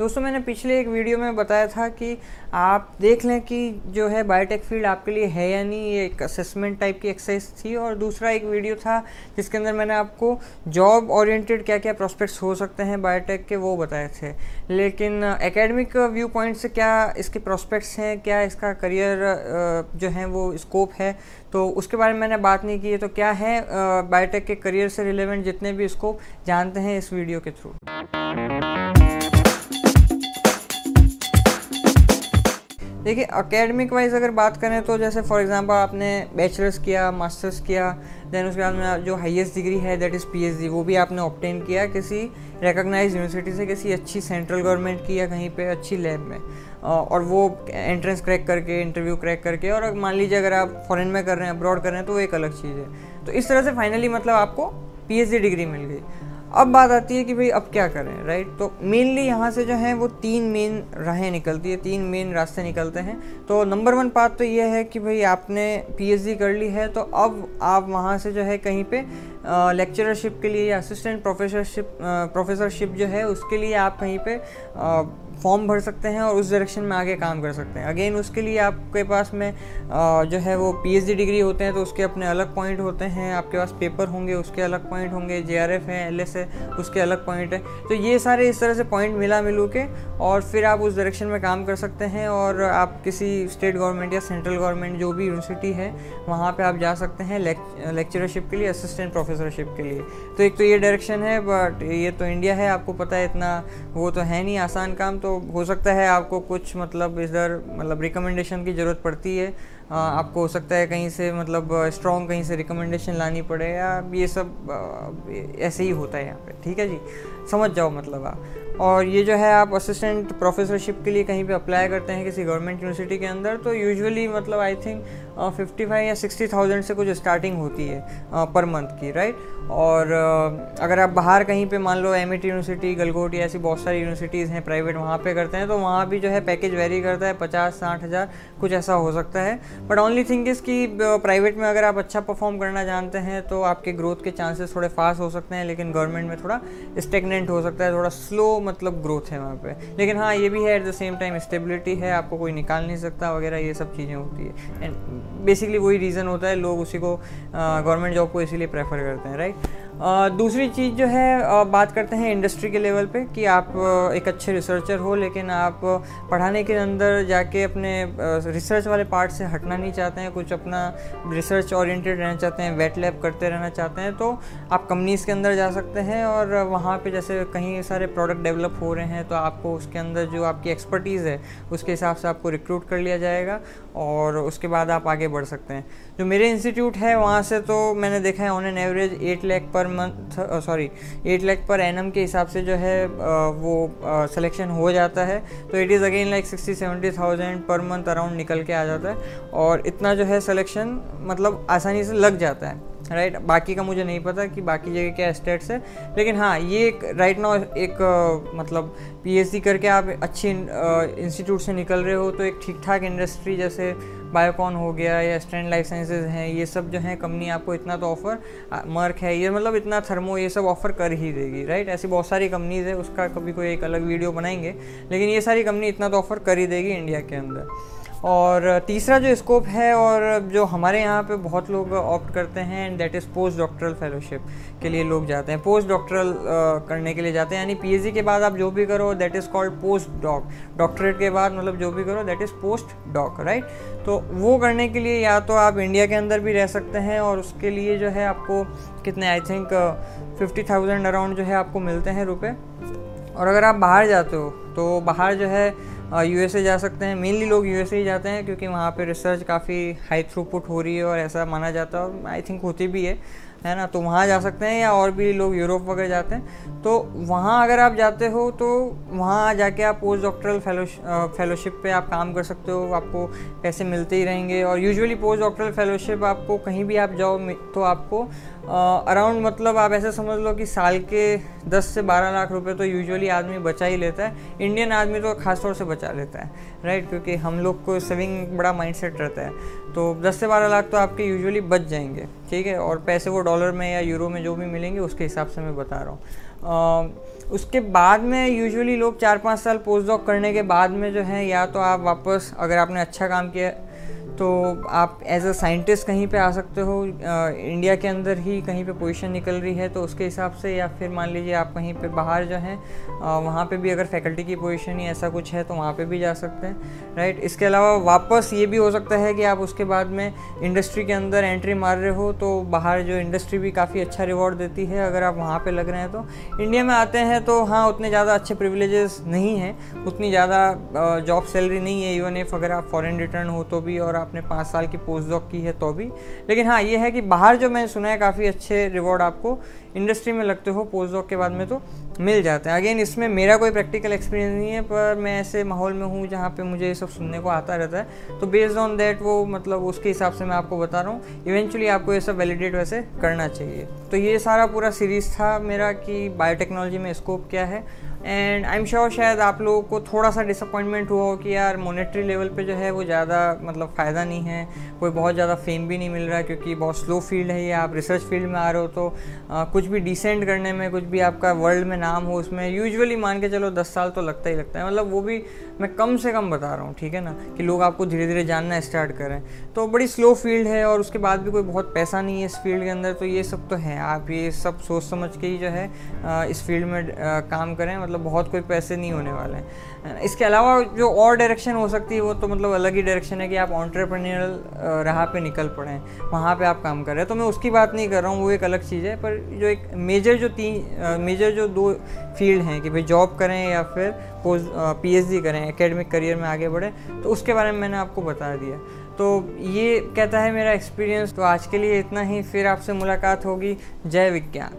दोस्तों, मैंने पिछले एक वीडियो में बताया था कि आप देख लें कि जो है बायोटेक फ़ील्ड आपके लिए है या नहीं, ये एक असेसमेंट टाइप की एक्सरसाइज थी। और दूसरा एक वीडियो था जिसके अंदर मैंने आपको जॉब ओरिएंटेड क्या क्या प्रोस्पेक्ट्स हो सकते हैं बायोटेक के, वो बताए थे। लेकिन एकेडमिक व्यू पॉइंट से क्या इसके प्रोस्पेक्ट्स हैं, क्या इसका करियर जो है वो स्कोप है तो उसके बारे में मैंने बात नहीं की है। तो क्या है बायोटेक के करियर से रिलेवेंट जितने भी स्कोप जानते हैं इस वीडियो के थ्रू देखिए अकेडमिक वाइज अगर बात करें तो जैसे फॉर एग्जांपल आपने बैचलर्स किया मास्टर्स किया देन उसके बाद में जो हाईएस्ट डिग्री है दैट इज़ पीएचडी वो भी आपने ऑप्टेन किया किसी रिकॉग्नाइज यूनिवर्सिटी से, किसी अच्छी सेंट्रल गवर्नमेंट की या कहीं पे अच्छी लैब में। और वो एंट्रेंस क्रैक करके इंटरव्यू क्रैक करके, और मान लीजिए अगर आप फॉरेन में कर रहे हैं अब्रॉड कर रहे हैं तो वो एक अलग चीज़ है। तो इस तरह से फाइनली मतलब आपको पीएचडी डिग्री मिल गई। अब बात आती है कि भाई अब क्या करें राइट तो मेनली यहाँ से जो है वो तीन मेन राहें निकलती है, तीन मेन रास्ते निकलते हैं। तो नंबर वन बात तो ये है कि भाई आपने पीएचडी कर ली है तो अब आप वहाँ से जो है कहीं पे लेक्चरशिप के लिए या असिस्टेंट प्रोफेसरशिप प्रोफेसरशिप जो है उसके लिए आप कहीं पे फॉर्म भर सकते हैं और उस डायरेक्शन में आगे काम कर सकते हैं। अगेन उसके लिए आपके पास में जो है वो पीएचडी डिग्री होते हैं तो उसके अपने अलग पॉइंट होते हैं। आपके पास पेपर होंगे, उसके अलग पॉइंट होंगे जे आर एफ़ है एल एस है, उसके अलग पॉइंट है। तो ये सारे इस तरह से पॉइंट मिला मिलू के और फिर आप उस डायरेक्शन में काम कर सकते हैं और आप किसी स्टेट गवर्नमेंट या सेंट्रल गवर्नमेंट जो भी यूनिवर्सिटी है, वहाँ पर आप जा सकते हैं लेक्चरशिप के लिए असिस्टेंट प्रोफेसरशिप के लिए। तो एक तो ये डायरेक्शन है बट ये तो इंडिया है, आपको पता है, इतना वो तो है नहीं आसान काम तो हो सकता है आपको कुछ मतलब इधर मतलब रिकमेंडेशन की ज़रूरत पड़ती है। आ, आपको हो सकता है कहीं से मतलब स्ट्रॉन्ग कहीं से रिकमेंडेशन लानी पड़े या ये सब ऐसे ही होता है यहाँ पे। ठीक है जी? समझ जाओ मतलब आप और ये जो है, आप असिस्टेंट प्रोफेसरशिप के लिए कहीं पे अप्लाई करते हैं किसी गवर्नमेंट यूनिवर्सिटी के अंदर तो यूजुअली मतलब आई थिंक फिफ्टी फाइव या सिक्सटी थाउज़ेंड से कुछ स्टार्टिंग होती है पर मंथ की राइट और अगर आप बाहर कहीं पे मान लो एम यूनिवर्सिटी गलगोट या ऐसी बहुत सारी यूनिवर्सिटीज़ हैं प्राइवेट वहाँ पे करते हैं तो वहाँ भी जो है पैकेज वेरी करता है, पचास, साठ हज़ार, कुछ ऐसा हो सकता है। बट ओनली थिंग इज़ कि प्राइवेट में अगर आप अच्छा परफॉर्म करना जानते हैं तो आपके ग्रोथ के चांसेस थोड़े फास्ट हो सकते हैं, लेकिन गवर्नमेंट में थोड़ा स्टेगनेंट हो सकता है, थोड़ा स्लो मतलब ग्रोथ है वहाँ पे। लेकिन हाँ ये भी है at the same time stability है, आपको कोई निकाल नहीं सकता वगैरह, ये सब चीज़ें होती है। एंड बेसिकली वही रीज़न होता है, लोग उसी को गवर्नमेंट जॉब को इसीलिए प्रेफर करते हैं राइट दूसरी चीज़ जो है बात करते हैं इंडस्ट्री के लेवल पे कि आप एक अच्छे रिसर्चर हो, लेकिन आप पढ़ाने के अंदर जाके अपने रिसर्च वाले पार्ट से हटना नहीं चाहते हैं, कुछ अपना रिसर्च ओरिएंटेड रहना चाहते हैं वेट लैब करते रहना चाहते हैं तो आप कंपनीज़ के अंदर जा सकते हैं और वहाँ पे जैसे कहीं सारे प्रोडक्ट डेवलप हो रहे हैं तो आपको उसके अंदर जो आपकी एक्सपर्टीज़ है, उसके हिसाब से आपको रिक्रूट कर लिया जाएगा और उसके बाद आप आगे बढ़ सकते हैं। जो मेरे इंस्टीट्यूट है, वहाँ से तो मैंने देखा है on an average eight lakh per month sorry eight lakh पर एनएम के हिसाब से जो है आ, वो सिलेक्शन uh, हो जाता है। तो it is again like sixty seventy thousand per month around निकल के आ जाता है। और इतना जो है सिलेक्शन मतलब आसानी से लग जाता है। Right right? बाकी का मुझे नहीं पता कि बाकी जगह क्या स्टेट्स है। लेकिन हाँ ये एक राइट नाउ एक मतलब पीएचडी करके आप अच्छी इंस्टीट्यूट से निकल रहे हो तो एक ठीक ठाक इंडस्ट्री जैसे बायोकॉन हो गया या स्टैंड लाइफ साइंसेज हैं, ये सब जो हैं कंपनी आपको इतना तो ऑफ़र मर्क है ये मतलब इतना थर्मो ये सब ऑफ़र कर ही देगी राइट ऐसी बहुत सारी कंपनीज़ है, उसका कभी कोई एक अलग वीडियो बनाएँगे, लेकिन ये सारी कंपनी इतना तो ऑफ़र कर ही देगी इंडिया के अंदर। और तीसरा जो स्कोप है और जो हमारे यहाँ पे बहुत लोग ऑप्ट करते हैं and that is post doctoral fellowship के लिए लोग जाते हैं। पोस्ट डॉक्टरल करने के लिए जाते हैं। यानी पीएचडी के बाद आप जो भी करो that is called post doc doctorate के बाद मतलब जो भी करो that is post doc right तो वो करने के लिए या तो आप इंडिया के अंदर भी रह सकते हैं और उसके लिए जो है आपको कितने I think fifty thousand around जो है आपको मिलते हैं रुपये और अगर आप बाहर जाते हो तो बाहर जो है यूएसए जा सकते हैं। मेनली लोग यूएसए ही जाते हैं क्योंकि वहाँ पे रिसर्च काफ़ी हाई थ्रूपुट हो रही है और ऐसा माना जाता है और आई थिंक होती भी है। है ना? तो वहाँ जा सकते हैं या और भी लोग यूरोप वगैरह जाते हैं। तो वहाँ अगर आप जाते हो तो वहाँ जाके आप पोस्ट डॉक्टरल फेलोशिप पे आप काम कर सकते हो। आपको पैसे मिलते ही रहेंगे और यूजुअली पोस्ट डॉक्टरल फेलोशिप आपको कहीं भी आप जाओ तो आपको अराउंड मतलब आप ऐसे समझ लो कि साल के 10 से 12 लाख रुपए तो यूजुअली आदमी बचा ही लेता है। इंडियन आदमी तो खास तौर से बचा लेता है राइट क्योंकि हम लोग को सेविंग बड़ा माइंडसेट रहता है। तो 10 से 12 लाख तो आपके यूजुअली बच जाएँगे, ठीक है? और पैसे वो डॉलर में या यूरो में जो भी मिलेंगे, उसके हिसाब से मैं बता रहा हूँ। उसके बाद में यूजुअली लोग चार पाँच साल पोस्ट डॉक करने के बाद में जो है, या तो आप वापस, अगर आपने अच्छा काम किया तो आप एज अ साइंटिस्ट कहीं पे आ सकते हो इंडिया के अंदर ही कहीं पे पोजीशन निकल रही है तो उसके हिसाब से या फिर मान लीजिए आप कहीं पे बाहर जो है वहाँ पे भी अगर फैकल्टी की पोजीशन या ऐसा कुछ है तो वहाँ पे भी जा सकते हैं राइट इसके अलावा वापस ये भी हो सकता है कि आप उसके बाद में इंडस्ट्री के अंदर एंट्री मार रहे हो तो बाहर जो इंडस्ट्री भी काफ़ी अच्छा रिवॉर्ड देती है, अगर आप वहाँ पर लग रहे हैं तो। इंडिया में आते हैं तो हाँ उतने ज़्यादा अच्छे प्रिविलेजेस नहीं हैं, उतनी ज़्यादा जॉब सैलरी नहीं है इवन इफ़ अगर आप फॉरेन रिटर्न हो तो भी और आपने पाँच साल की पोस्ट डॉक की है तो भी। लेकिन हाँ ये है कि बाहर जो मैंने सुना है, काफ़ी अच्छे रिवॉर्ड आपको इंडस्ट्री में लगते हो पोस्ट डॉक के बाद में तो मिल जाते हैं। अगेन इसमें मेरा कोई प्रैक्टिकल एक्सपीरियंस नहीं है, पर मैं ऐसे माहौल में हूँ जहाँ पे मुझे ये सब सुनने को आता रहता है। तो बेस्ड ऑन दैट वो मतलब उसके हिसाब से मैं आपको बता रहा हूँ। इवेंचुअली आपको ये सब वैलिडेट वैसे करना चाहिए। तो ये सारा पूरा सीरीज़ था मेरा कि बायोटेक्नोलॉजी में स्कोप क्या है। एंड आई एम श्योर शायद आप लोगों को थोड़ा सा डिसअपॉइंटमेंट हुआ हो कि यार मोनेटरी लेवल पे जो है वो ज़्यादा मतलब फ़ायदा नहीं है। कोई बहुत ज़्यादा फेम भी नहीं मिल रहा है क्योंकि बहुत स्लो फ़ील्ड है ये। आप रिसर्च फ़ील्ड में आ रहे हो तो आ, कुछ भी डिसेंट करने में कुछ भी आपका वर्ल्ड में नाम हो उसमें यूजुअली मान के चलो दस साल तो लगता ही लगता है। मतलब वो भी मैं कम से कम बता रहा हूँ, ठीक है ना? कि लोग आपको धीरे धीरे जानना स्टार्ट करें। तो बड़ी स्लो फ़ील्ड है और उसके बाद भी कोई बहुत पैसा नहीं है इस फ़ील्ड के अंदर तो ये सब तो है। आप ये सब सोच समझ के ही जो है इस फ़ील्ड में काम करें। मतलब बहुत कोई पैसे नहीं होने वाले हैं। इसके अलावा जो और डायरेक्शन हो सकती है, वो तो मतलब अलग ही डायरेक्शन है कि आप ऑन्टरप्रनियल राह पे निकल पड़े वहाँ पे आप काम कर रहे हैं। तो मैं उसकी बात नहीं कर रहा हूँ, वो एक अलग चीज़ है। पर जो एक मेजर जो तीन मेजर जो दो फ़ील्ड हैं कि भाई जॉब करें या फिर पी करें एकेडमिक करियर में आगे बढ़े तो उसके बारे में मैंने आपको बता दिया। तो ये कहता है मेरा एक्सपीरियंस तो आज के लिए इतना ही, फिर आपसे मुलाकात होगी। जय विज्ञान।